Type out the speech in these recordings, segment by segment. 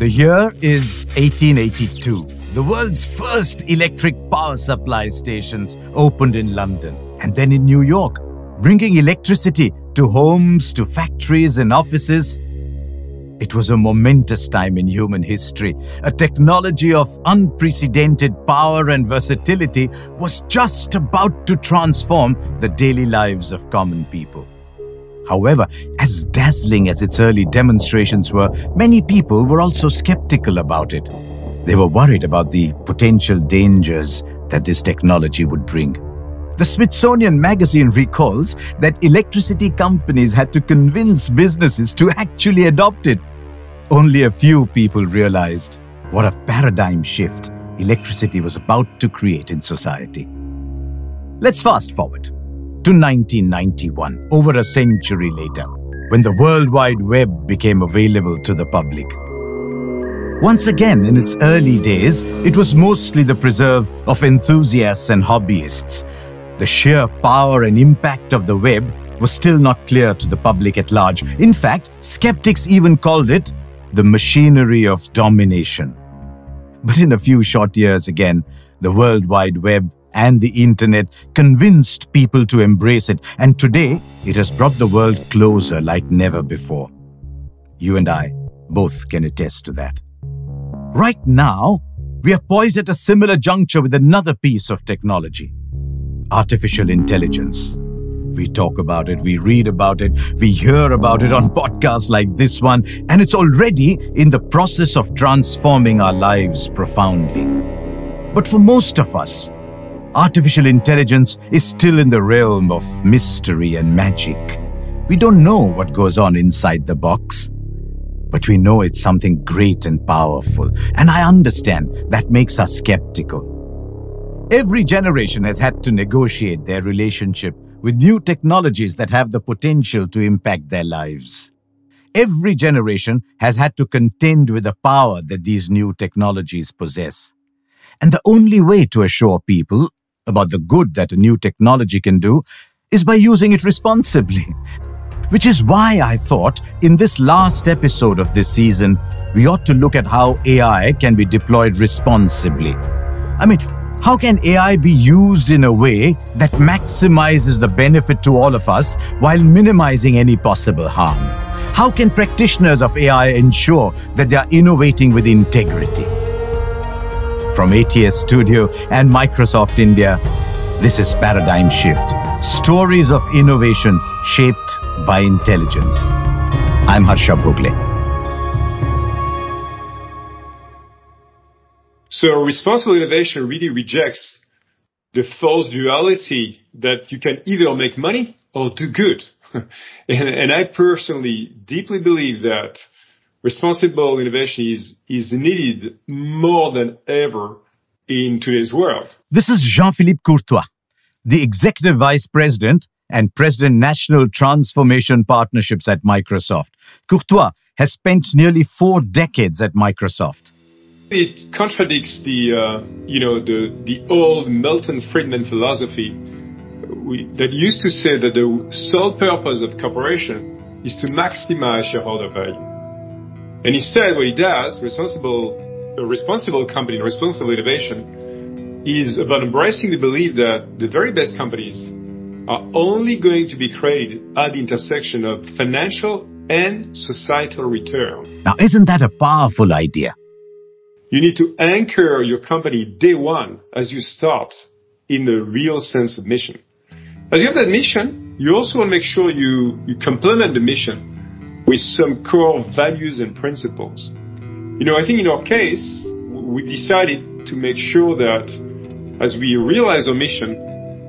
The year is 1882. The world's first electric power supply stations opened in London and then in New York, bringing electricity to homes, to factories, and offices. It was a momentous time in human history. A technology of unprecedented power and versatility was just about to transform the daily lives of common people. However, as dazzling as its early demonstrations were, many people were also skeptical about it. They were worried about the potential dangers that this technology would bring. The Smithsonian Magazine recalls that electricity companies had to convince businesses to actually adopt it. Only a few people realized what a paradigm shift electricity was about to create in society. Let's fast forward to 1991, over a century later, when the World Wide Web became available to the public. Once again, in its early days, it was mostly the preserve of enthusiasts and hobbyists. The sheer power and impact of the web was still not clear to the public at large. In fact, skeptics even called it the machinery of domination. But in a few short years again, the World Wide Web and the internet convinced people to embrace it, and today it has brought the world closer like never before. You and I both can attest to that. Right now, we are poised at a similar juncture with another piece of technology artificial intelligence. We talk about it, we read about it, we hear about it on podcasts like this one, and it's already in the process of transforming our lives profoundly. But for most of us, artificial intelligence is still in the realm of mystery and magic. We don't know what goes on inside the box, but we know it's something great and powerful, and I understand that makes us skeptical. Every generation has had to negotiate their relationship with new technologies that have the potential to impact their lives. Every generation has had to contend with the power that these new technologies possess. And the only way to assure people about the good that a new technology can do is by using it responsibly. Which is why I thought in this last episode of this season, we ought to look at how AI can be deployed responsibly. I mean, how can AI be used in a way that maximizes the benefit to all of us while minimizing any possible harm? How can practitioners of AI ensure that they are innovating with integrity? From ATS Studio and Microsoft India, this is Paradigm Shift Stories of Innovation Shaped by Intelligence. I'm Harsha Bhogle. So responsible innovation really rejects the false duality that you can either make money or do good. and, and, I personally deeply believe that responsible innovation is, is needed more than ever in today's world. This is Jean-Philippe Courtois, the Executive Vice President and President National Transformation Partnerships at Microsoft. Courtois has spent nearly four decades at Microsoft. It contradicts the, uh, you know, the, the old Milton Friedman philosophy we, that used to say that the sole purpose of corporation is to maximize shareholder value. And instead, what it does, responsible, a responsible company, responsible innovation, is about embracing the belief that the very best companies are only going to be created at the intersection of financial and societal return. Now, isn't that a powerful idea? You need to anchor your company day one as you start in the real sense of mission. As you have that mission, you also want to make sure you, you complement the mission with some core values and principles. You know, I think in our case, we decided to make sure that as we realize our mission,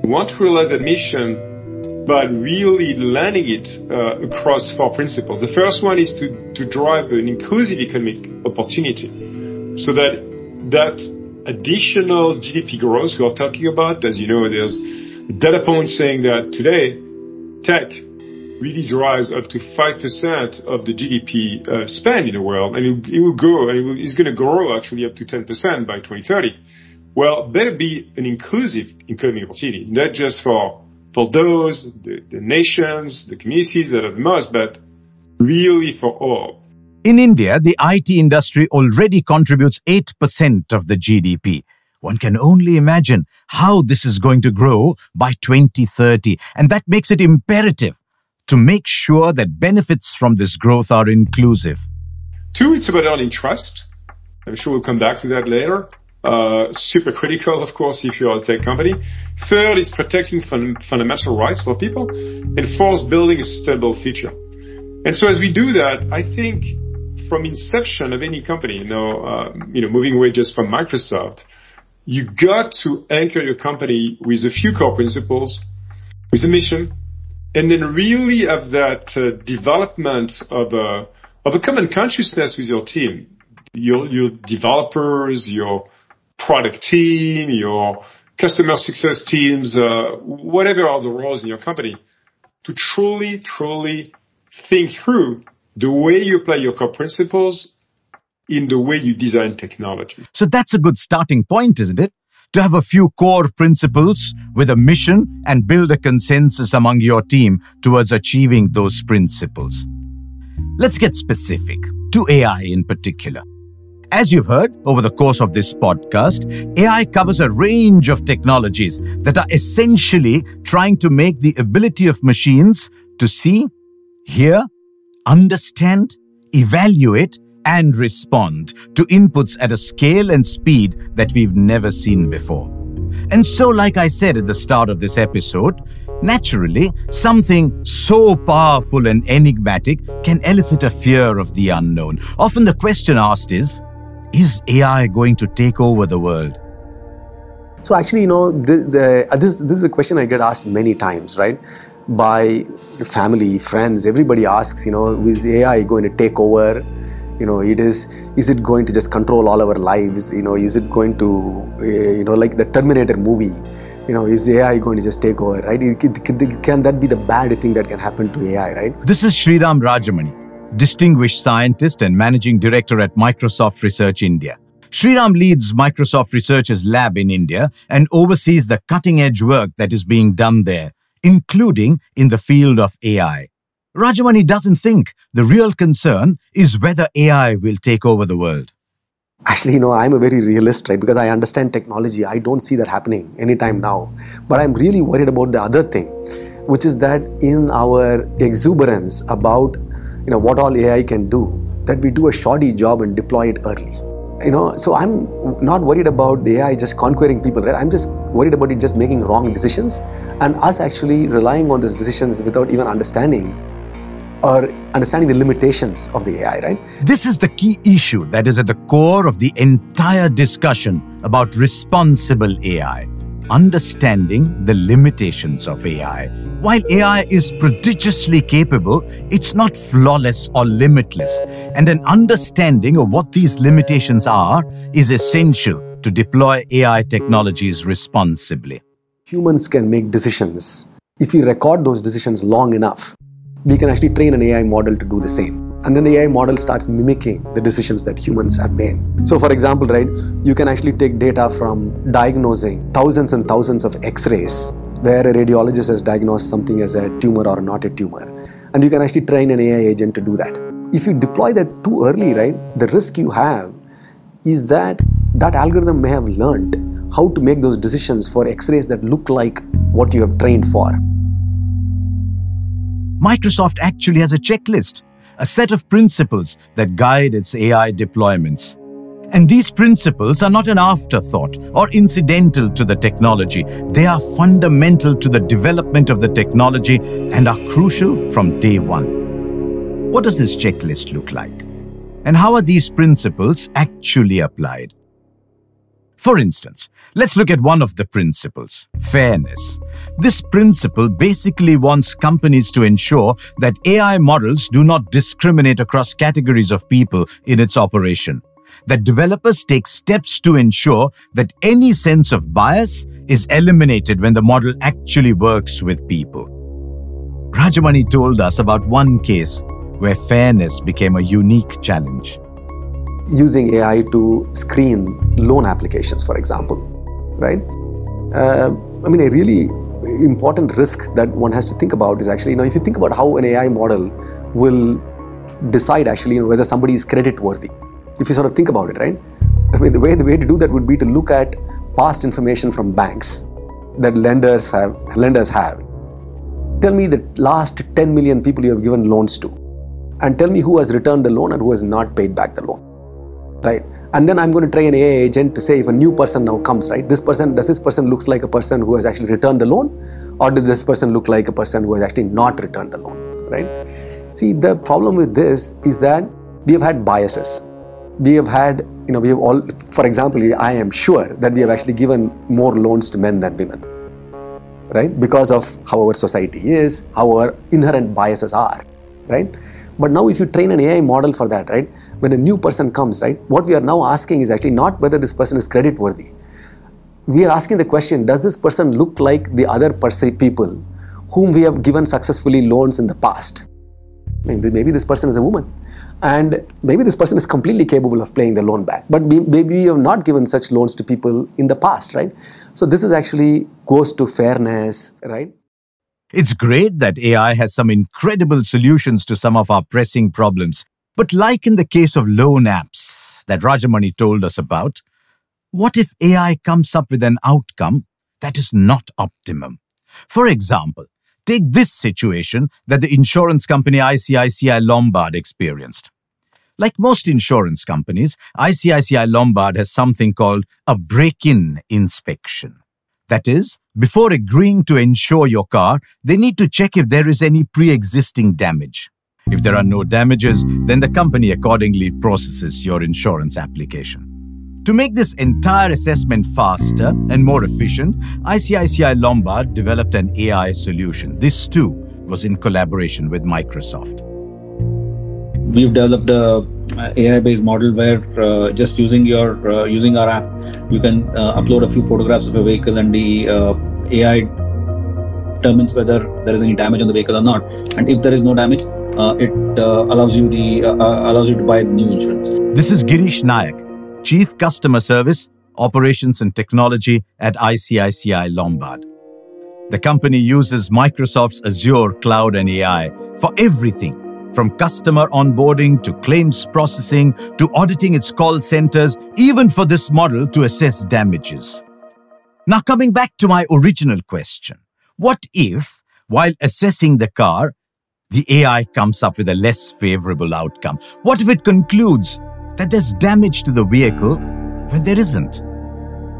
we want to realize that mission, but really landing it uh, across four principles. The first one is to, to drive an inclusive economic opportunity so that that additional GDP growth we are talking about, as you know, there's data points saying that today tech really drives up to 5% of the GDP uh, spend in the world, and it, it will go, and it will, it's going to grow actually up to 10% by 2030. Well, better be an inclusive economic opportunity, not just for for those, the, the nations, the communities that are the most, but really for all. In India, the IT industry already contributes 8% of the GDP. One can only imagine how this is going to grow by 2030, and that makes it imperative to make sure that benefits from this growth are inclusive. Two, it's about earning trust. I'm sure we'll come back to that later. Uh, super critical, of course, if you're a tech company. Third is protecting fun- fundamental rights for people. And fourth, building a sustainable future. And so as we do that, I think from inception of any company, you know, uh, you know, moving away just from Microsoft, you got to anchor your company with a few core principles, with a mission, and then really have that uh, development of a of a common consciousness with your team, your your developers, your product team, your customer success teams, uh, whatever are the roles in your company, to truly, truly think through the way you apply your core principles in the way you design technology. So that's a good starting point, isn't it? To have a few core principles with a mission and build a consensus among your team towards achieving those principles. Let's get specific to AI in particular. As you've heard over the course of this podcast, AI covers a range of technologies that are essentially trying to make the ability of machines to see, hear, understand, evaluate, and respond to inputs at a scale and speed that we've never seen before. And so, like I said at the start of this episode, naturally, something so powerful and enigmatic can elicit a fear of the unknown. Often the question asked is Is AI going to take over the world? So, actually, you know, the, the, uh, this, this is a question I get asked many times, right? By family, friends, everybody asks, you know, is AI going to take over? You know it is is it going to just control all our lives? You know is it going to uh, you know like the terminator movie you know is ai going to just take over right? Can that be the bad thing that can happen to ai right? This is Sriram Rajamani distinguished scientist and managing director at Microsoft Research India. Sriram leads Microsoft Research's lab in India and oversees the cutting edge work that is being done there, including in the field of AI. Rajamani doesn't think the real concern is whether AI will take over the world. Actually, you know, I'm a very realist, right? Because I understand technology. I don't see that happening anytime now. But I'm really worried about the other thing, which is that in our exuberance about, you know, what all AI can do, that we do a shoddy job and deploy it early. You know, so I'm not worried about the AI just conquering people, right? I'm just worried about it just making wrong decisions and us actually relying on those decisions without even understanding or understanding the limitations of the AI, right? This is the key issue that is at the core of the entire discussion about responsible AI. Understanding the limitations of AI. While AI is prodigiously capable, it's not flawless or limitless, and an understanding of what these limitations are is essential to deploy AI technologies responsibly. Humans can make decisions if we record those decisions long enough we can actually train an AI model to do the same. And then the AI model starts mimicking the decisions that humans have made. So, for example, right, you can actually take data from diagnosing thousands and thousands of x rays where a radiologist has diagnosed something as a tumor or not a tumor. And you can actually train an AI agent to do that. If you deploy that too early, right, the risk you have is that that algorithm may have learned how to make those decisions for x rays that look like what you have trained for. Microsoft actually has a checklist, a set of principles that guide its AI deployments. And these principles are not an afterthought or incidental to the technology. They are fundamental to the development of the technology and are crucial from day one. What does this checklist look like? And how are these principles actually applied? For instance, let's look at one of the principles fairness. This principle basically wants companies to ensure that AI models do not discriminate across categories of people in its operation. That developers take steps to ensure that any sense of bias is eliminated when the model actually works with people. Rajamani told us about one case where fairness became a unique challenge using AI to screen loan applications, for example, right? Uh, I mean, a really important risk that one has to think about is actually, you know, if you think about how an AI model will decide actually you know, whether somebody is credit worthy. If you sort of think about it, right? I mean, the way the way to do that would be to look at past information from banks that lenders have lenders have. Tell me the last 10 million people you have given loans to, and tell me who has returned the loan and who has not paid back the loan. Right? And then I'm going to train an AI agent to say if a new person now comes, right? This person does this person looks like a person who has actually returned the loan, or does this person look like a person who has actually not returned the loan, right? See, the problem with this is that we have had biases. We have had, you know, we have all, for example, I am sure that we have actually given more loans to men than women, right? Because of how our society is, how our inherent biases are, right? But now, if you train an AI model for that, right? When a new person comes, right? What we are now asking is actually not whether this person is credit worthy. We are asking the question Does this person look like the other people whom we have given successfully loans in the past? Maybe this person is a woman. And maybe this person is completely capable of paying the loan back. But maybe we have not given such loans to people in the past, right? So this is actually goes to fairness, right? It's great that AI has some incredible solutions to some of our pressing problems. But like in the case of loan apps that Rajamani told us about, what if AI comes up with an outcome that is not optimum? For example, take this situation that the insurance company ICICI Lombard experienced. Like most insurance companies, ICICI Lombard has something called a break in inspection. That is, before agreeing to insure your car, they need to check if there is any pre existing damage. If there are no damages, then the company accordingly processes your insurance application. To make this entire assessment faster and more efficient, ICICI Lombard developed an AI solution. This too was in collaboration with Microsoft. We've developed a AI-based model where uh, just using your uh, using our app, you can uh, upload a few photographs of a vehicle, and the uh, AI determines whether there is any damage on the vehicle or not. And if there is no damage, uh, it uh, allows you the allows you to buy new insurance. This is Girish Nayak, Chief Customer Service, Operations and Technology at ICICI Lombard. The company uses Microsoft's Azure Cloud and AI for everything from customer onboarding to claims processing to auditing its call centers, even for this model to assess damages. Now, coming back to my original question what if, while assessing the car, the AI comes up with a less favorable outcome? What if it concludes that there's damage to the vehicle when there isn't?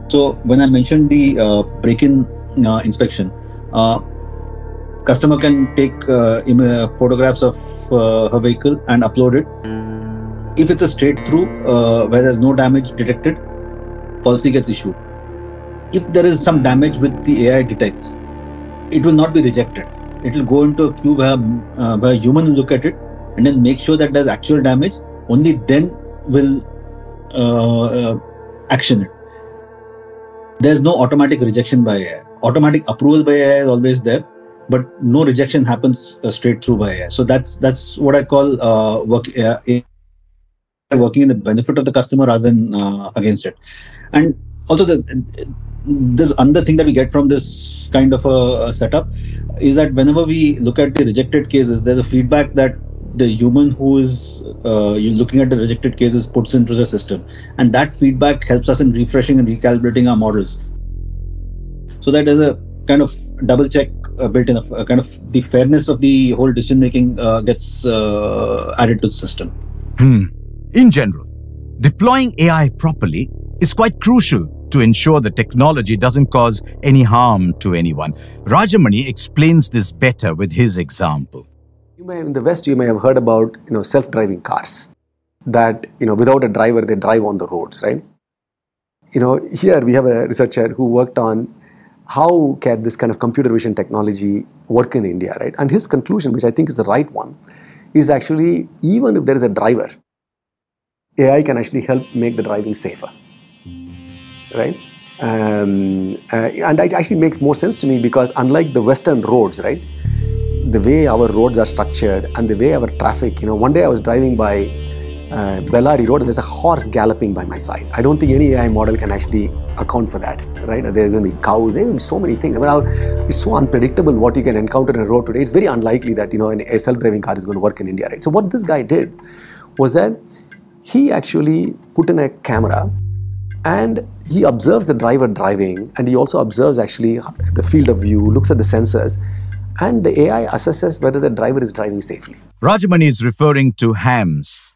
So, when I mentioned the uh, break in uh, inspection, uh, customer can take uh, photographs of uh, her vehicle and upload it. If it's a straight through uh, where there's no damage detected, policy gets issued. If there is some damage with the AI detects, it will not be rejected. It will go into a queue where, uh, where human will look at it and then make sure that there's actual damage. Only then will uh, uh, action it. There's no automatic rejection by AI. Automatic approval by AI is always there but no rejection happens uh, straight through by AI. So that's that's what I call uh, work, uh, working in the benefit of the customer rather than uh, against it. And also there's, this another thing that we get from this kind of a, a setup is that whenever we look at the rejected cases, there's a feedback that the human who is uh, looking at the rejected cases puts into the system, and that feedback helps us in refreshing and recalibrating our models. So that is a kind of double check uh, built in, a, kind of the fairness of the whole decision making uh, gets uh, added to the system. Hmm. In general, deploying AI properly is quite crucial to ensure the technology doesn't cause any harm to anyone. Rajamani explains this better with his example. May, in the West, you may have heard about you know self-driving cars that you know without a driver they drive on the roads, right? You know here we have a researcher who worked on how can this kind of computer vision technology work in India, right? And his conclusion, which I think is the right one, is actually even if there is a driver, AI can actually help make the driving safer, right? Um, uh, and it actually makes more sense to me because unlike the Western roads, right, the way our roads are structured and the way our traffic, you know, one day I was driving by uh, Bellary Road and there's a horse galloping by my side. I don't think any AI model can actually account for that, right? There's going to be cows, there's going to be so many things. I mean, it's so unpredictable what you can encounter in a road today. It's very unlikely that, you know, a self-driving car is going to work in India, right? So what this guy did was that he actually put in a camera and he observes the driver driving and he also observes actually the field of view, looks at the sensors and the AI assesses whether the driver is driving safely. Rajamani is referring to HAMS,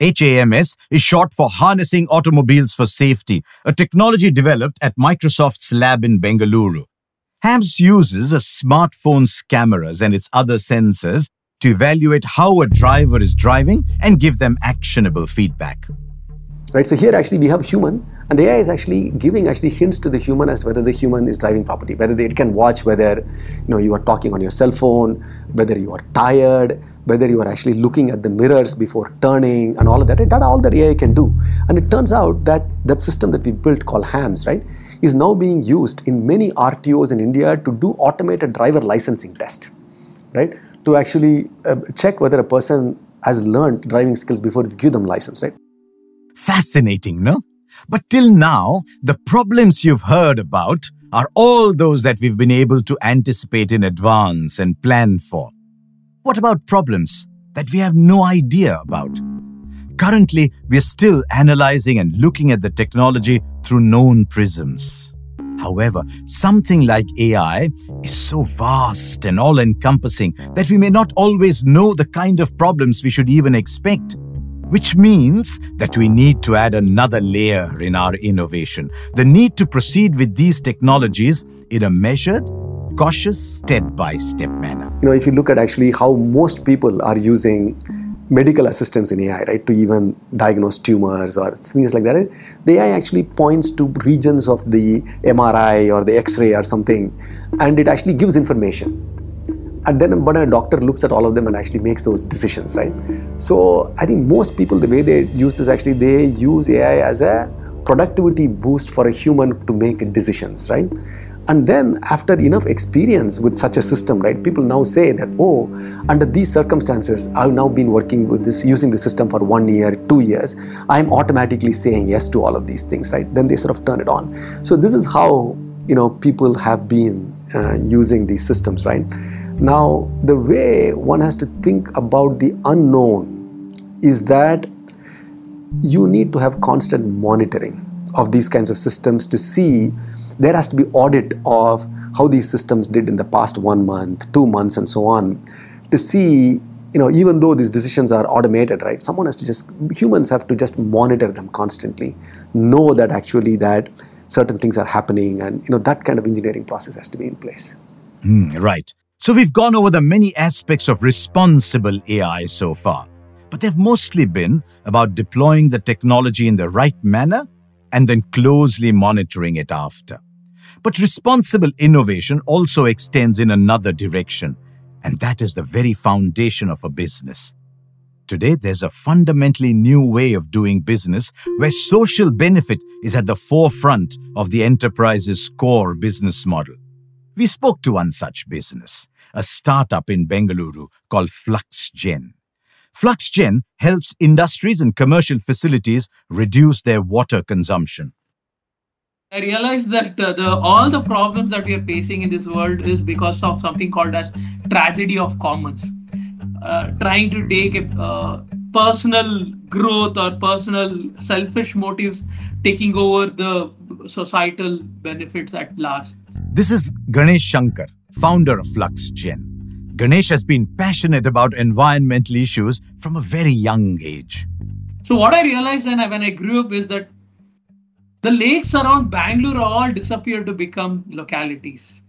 HAMS is short for Harnessing Automobiles for Safety, a technology developed at Microsoft's lab in Bengaluru. HAMS uses a smartphone's cameras and its other sensors to evaluate how a driver is driving and give them actionable feedback. Right, so here actually we have human and the AI is actually giving actually hints to the human as to whether the human is driving properly, whether it can watch whether you know you are talking on your cell phone, whether you are tired, whether you are actually looking at the mirrors before turning and all of that. That all that AI can do. And it turns out that that system that we built called HAMS, right, is now being used in many RTOs in India to do automated driver licensing test, right? To actually uh, check whether a person has learned driving skills before we give them license, right? Fascinating, no? But till now, the problems you've heard about are all those that we've been able to anticipate in advance and plan for. What about problems that we have no idea about? Currently, we're still analyzing and looking at the technology through known prisms. However, something like AI is so vast and all encompassing that we may not always know the kind of problems we should even expect which means that we need to add another layer in our innovation the need to proceed with these technologies in a measured, cautious, step by step manner. You know, if you look at actually how most people are using medical assistance in AI, right, to even diagnose tumors or things like that, the AI actually points to regions of the MRI or the X ray or something, and it actually gives information and then but a doctor looks at all of them and actually makes those decisions right? So i think most people the way they use this actually they use ai as a productivity boost for a human to make decisions right? And then after enough experience with such a system right people now say that oh under these circumstances i've now been working with this using the system for one year two years. I'm automatically saying yes to all of these things right? Then they sort of turn it on. So this is how you know people have been uh, using these systems right now, the way one has to think about the unknown is that you need to have constant monitoring of these kinds of systems to see there has to be audit of how these systems did in the past one month, two months, and so on to see you know even though these decisions are automated right someone has to just humans have to just monitor them constantly know that actually that certain things are happening and you know that kind of engineering process has to be in place. Mm, right so we've gone over the many aspects of responsible AI so far, but they've mostly been about deploying the technology in the right manner and then closely monitoring it after. But responsible innovation also extends in another direction, and that is the very foundation of a business. Today, there's a fundamentally new way of doing business where social benefit is at the forefront of the enterprise's core business model. We spoke to one such business, a startup in Bengaluru called FluxGen. FluxGen helps industries and commercial facilities reduce their water consumption. I realized that uh, the all the problems that we are facing in this world is because of something called as tragedy of commons. Uh, trying to take a, uh, personal growth or personal selfish motives taking over the societal benefits at large. This is Ganesh Shankar, founder of FluxGen. Ganesh has been passionate about environmental issues from a very young age. So, what I realized then when I grew up is that the lakes around Bangalore all disappeared to become localities.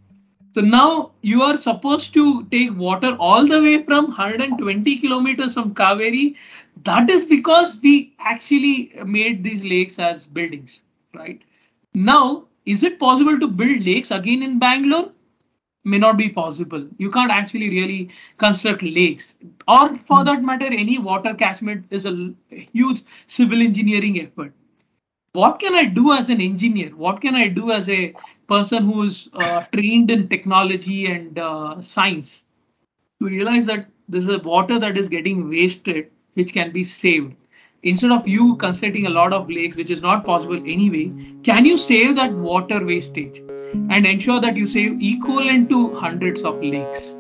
So now you are supposed to take water all the way from 120 kilometers from Kaveri. That is because we actually made these lakes as buildings, right? Now, is it possible to build lakes again in Bangalore? May not be possible. You can't actually really construct lakes, or for hmm. that matter, any water catchment is a huge civil engineering effort. What can I do as an engineer? What can I do as a person who's uh, trained in technology and uh, science to realize that this is water that is getting wasted, which can be saved? Instead of you constructing a lot of lakes, which is not possible anyway, can you save that water wastage and ensure that you save equivalent to hundreds of lakes?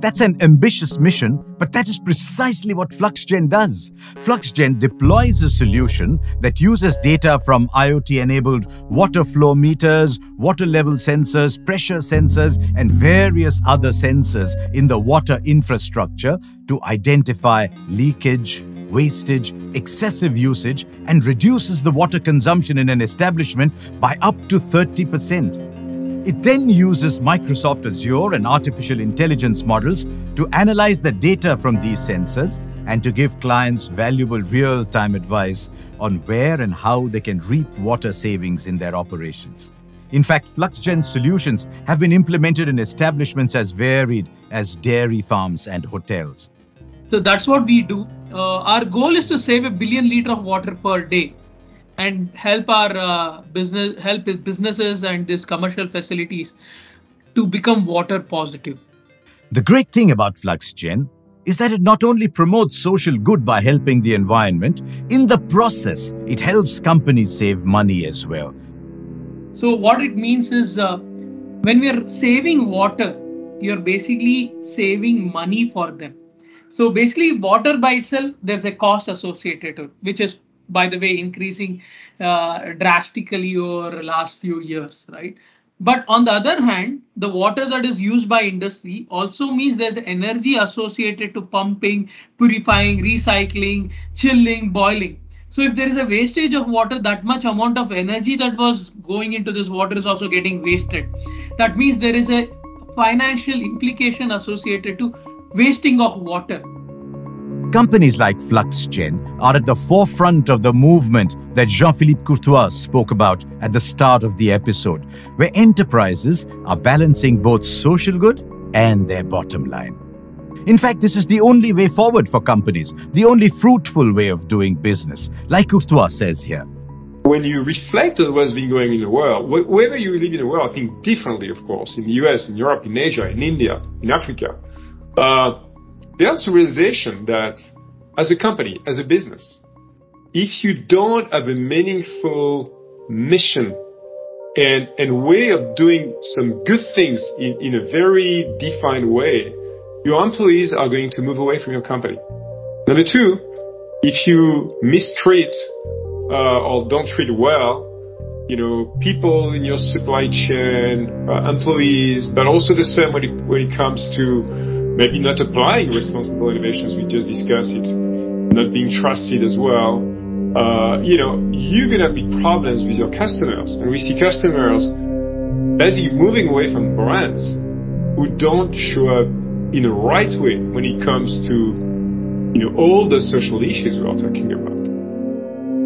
That's an ambitious mission, but that is precisely what FluxGen does. FluxGen deploys a solution that uses data from IoT enabled water flow meters, water level sensors, pressure sensors, and various other sensors in the water infrastructure to identify leakage, wastage, excessive usage, and reduces the water consumption in an establishment by up to 30%. It then uses Microsoft Azure and artificial intelligence models to analyze the data from these sensors and to give clients valuable real time advice on where and how they can reap water savings in their operations. In fact, FluxGen solutions have been implemented in establishments as varied as dairy farms and hotels. So that's what we do. Uh, our goal is to save a billion liter of water per day and help our uh, business help businesses and these commercial facilities to become water positive. The great thing about fluxgen is that it not only promotes social good by helping the environment in the process it helps companies save money as well. So what it means is uh, when we are saving water you're basically saving money for them so basically water by itself there's a cost associated to it, which is by the way, increasing uh, drastically over the last few years, right? But on the other hand, the water that is used by industry also means there's energy associated to pumping, purifying, recycling, chilling, boiling. So if there is a wastage of water, that much amount of energy that was going into this water is also getting wasted. That means there is a financial implication associated to wasting of water. Companies like FluxGen are at the forefront of the movement that Jean Philippe Courtois spoke about at the start of the episode, where enterprises are balancing both social good and their bottom line. In fact, this is the only way forward for companies, the only fruitful way of doing business, like Courtois says here. When you reflect on what's been going in the world, whether you live in the world, I think differently, of course, in the US, in Europe, in Asia, in India, in Africa. Uh, there's realization that as a company, as a business, if you don't have a meaningful mission and, and way of doing some good things in, in a very defined way, your employees are going to move away from your company. Number two, if you mistreat uh, or don't treat well, you know, people in your supply chain, uh, employees, but also the same when it, when it comes to maybe not applying responsible innovations, we just discussed it, not being trusted as well. Uh, you know, you're to have big problems with your customers. And we see customers basically moving away from brands who don't show up in the right way when it comes to, you know, all the social issues we are talking about.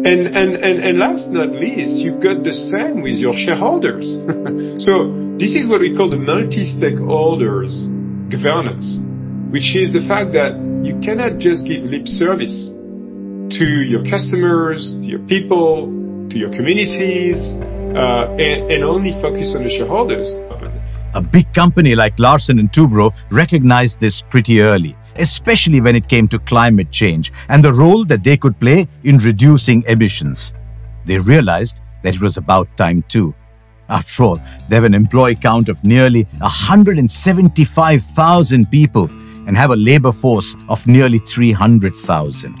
And, and, and, and last not least, you've got the same with your shareholders. so this is what we call the multi-stakeholders governance, which is the fact that you cannot just give lip service to your customers, to your people, to your communities, uh, and, and only focus on the shareholders. A big company like Larsen and Toubro recognized this pretty early, especially when it came to climate change and the role that they could play in reducing emissions. They realized that it was about time too. After all, they have an employee count of nearly 175,000 people and have a labor force of nearly 300,000.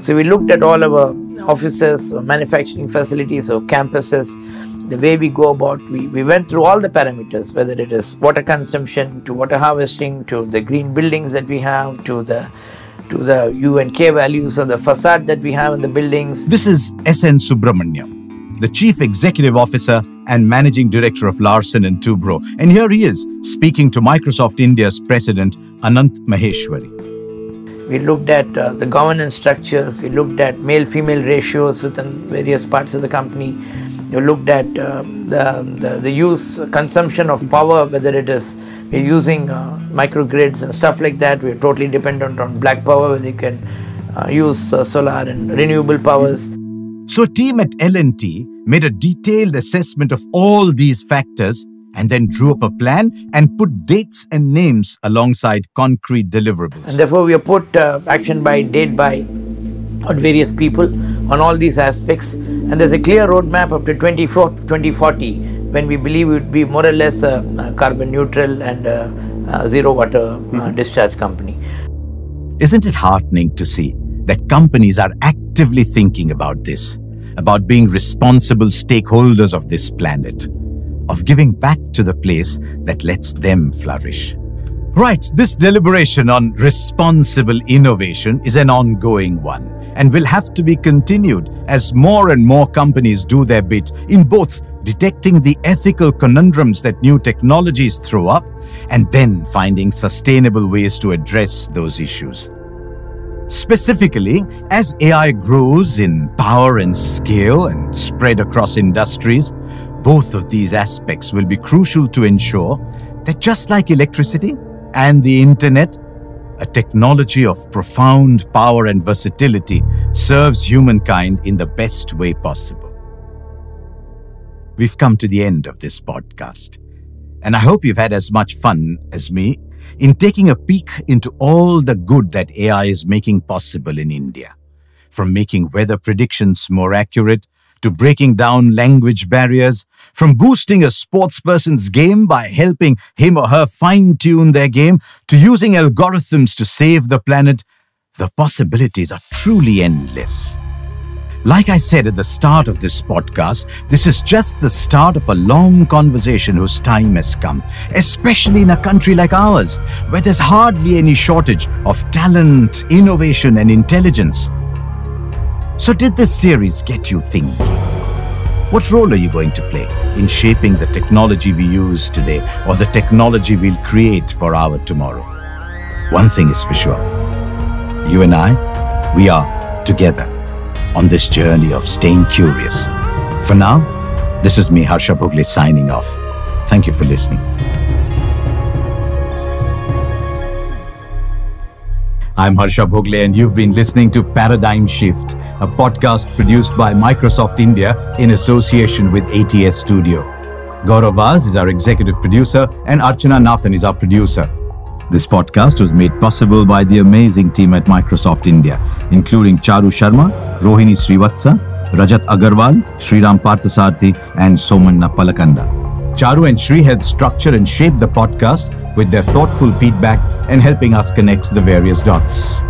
So we looked at all our offices, or manufacturing facilities, or campuses, the way we go about, we, we went through all the parameters, whether it is water consumption, to water harvesting, to the green buildings that we have, to the to the U and K values of the facade that we have in the buildings. This is S.N. Subrahmanyan the Chief Executive Officer and Managing Director of Larsen and Toubro. And here he is speaking to Microsoft India's President Anant Maheshwari. We looked at uh, the governance structures, we looked at male female ratios within various parts of the company. We looked at uh, the, the, the, use, consumption of power, whether it is we're using uh, microgrids and stuff like that. We're totally dependent on black power, where they can uh, use uh, solar and renewable powers. So a team at L&T made a detailed assessment of all these factors and then drew up a plan and put dates and names alongside concrete deliverables. And therefore we have put uh, action by, date by, on various people on all these aspects. And there's a clear roadmap up to 2040 when we believe we would be more or less a, a carbon neutral and a, a zero water uh, discharge company. Isn't it heartening to see that companies are actively thinking about this, about being responsible stakeholders of this planet, of giving back to the place that lets them flourish? Right, this deliberation on responsible innovation is an ongoing one and will have to be continued as more and more companies do their bit in both detecting the ethical conundrums that new technologies throw up and then finding sustainable ways to address those issues. Specifically, as AI grows in power and scale and spread across industries, both of these aspects will be crucial to ensure that just like electricity, and the internet, a technology of profound power and versatility, serves humankind in the best way possible. We've come to the end of this podcast, and I hope you've had as much fun as me in taking a peek into all the good that AI is making possible in India. From making weather predictions more accurate to breaking down language barriers, from boosting a sportsperson's game by helping him or her fine tune their game, to using algorithms to save the planet, the possibilities are truly endless. Like I said at the start of this podcast, this is just the start of a long conversation whose time has come, especially in a country like ours, where there's hardly any shortage of talent, innovation, and intelligence. So, did this series get you thinking? What role are you going to play in shaping the technology we use today or the technology we'll create for our tomorrow? One thing is for sure you and I, we are together on this journey of staying curious. For now, this is me, Harsha Bhogle, signing off. Thank you for listening. I'm Harsha Bhogle, and you've been listening to Paradigm Shift, a podcast produced by Microsoft India in association with ATS Studio. Gaurav Vaz is our executive producer, and Archana Nathan is our producer. This podcast was made possible by the amazing team at Microsoft India, including Charu Sharma, Rohini Srivatsa, Rajat Agarwal, Shriram Parthasarathy, and Somanna Palakanda. Charu and Shri helped structure and shape the podcast with their thoughtful feedback and helping us connect the various dots.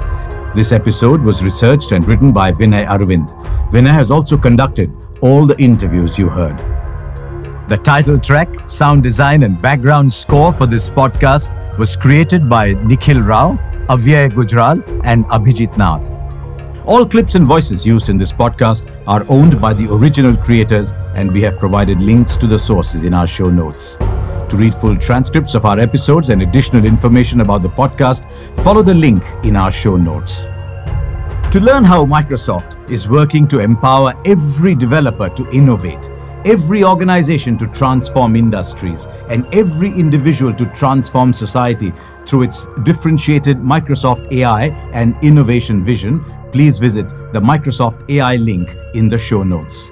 This episode was researched and written by Vinay Aravind. Vinay has also conducted all the interviews you heard. The title track, sound design, and background score for this podcast was created by Nikhil Rao, Avyay Gujral, and Abhijit Nath. All clips and voices used in this podcast are owned by the original creators, and we have provided links to the sources in our show notes. To read full transcripts of our episodes and additional information about the podcast, follow the link in our show notes. To learn how Microsoft is working to empower every developer to innovate, every organization to transform industries, and every individual to transform society through its differentiated Microsoft AI and innovation vision, please visit the Microsoft AI link in the show notes.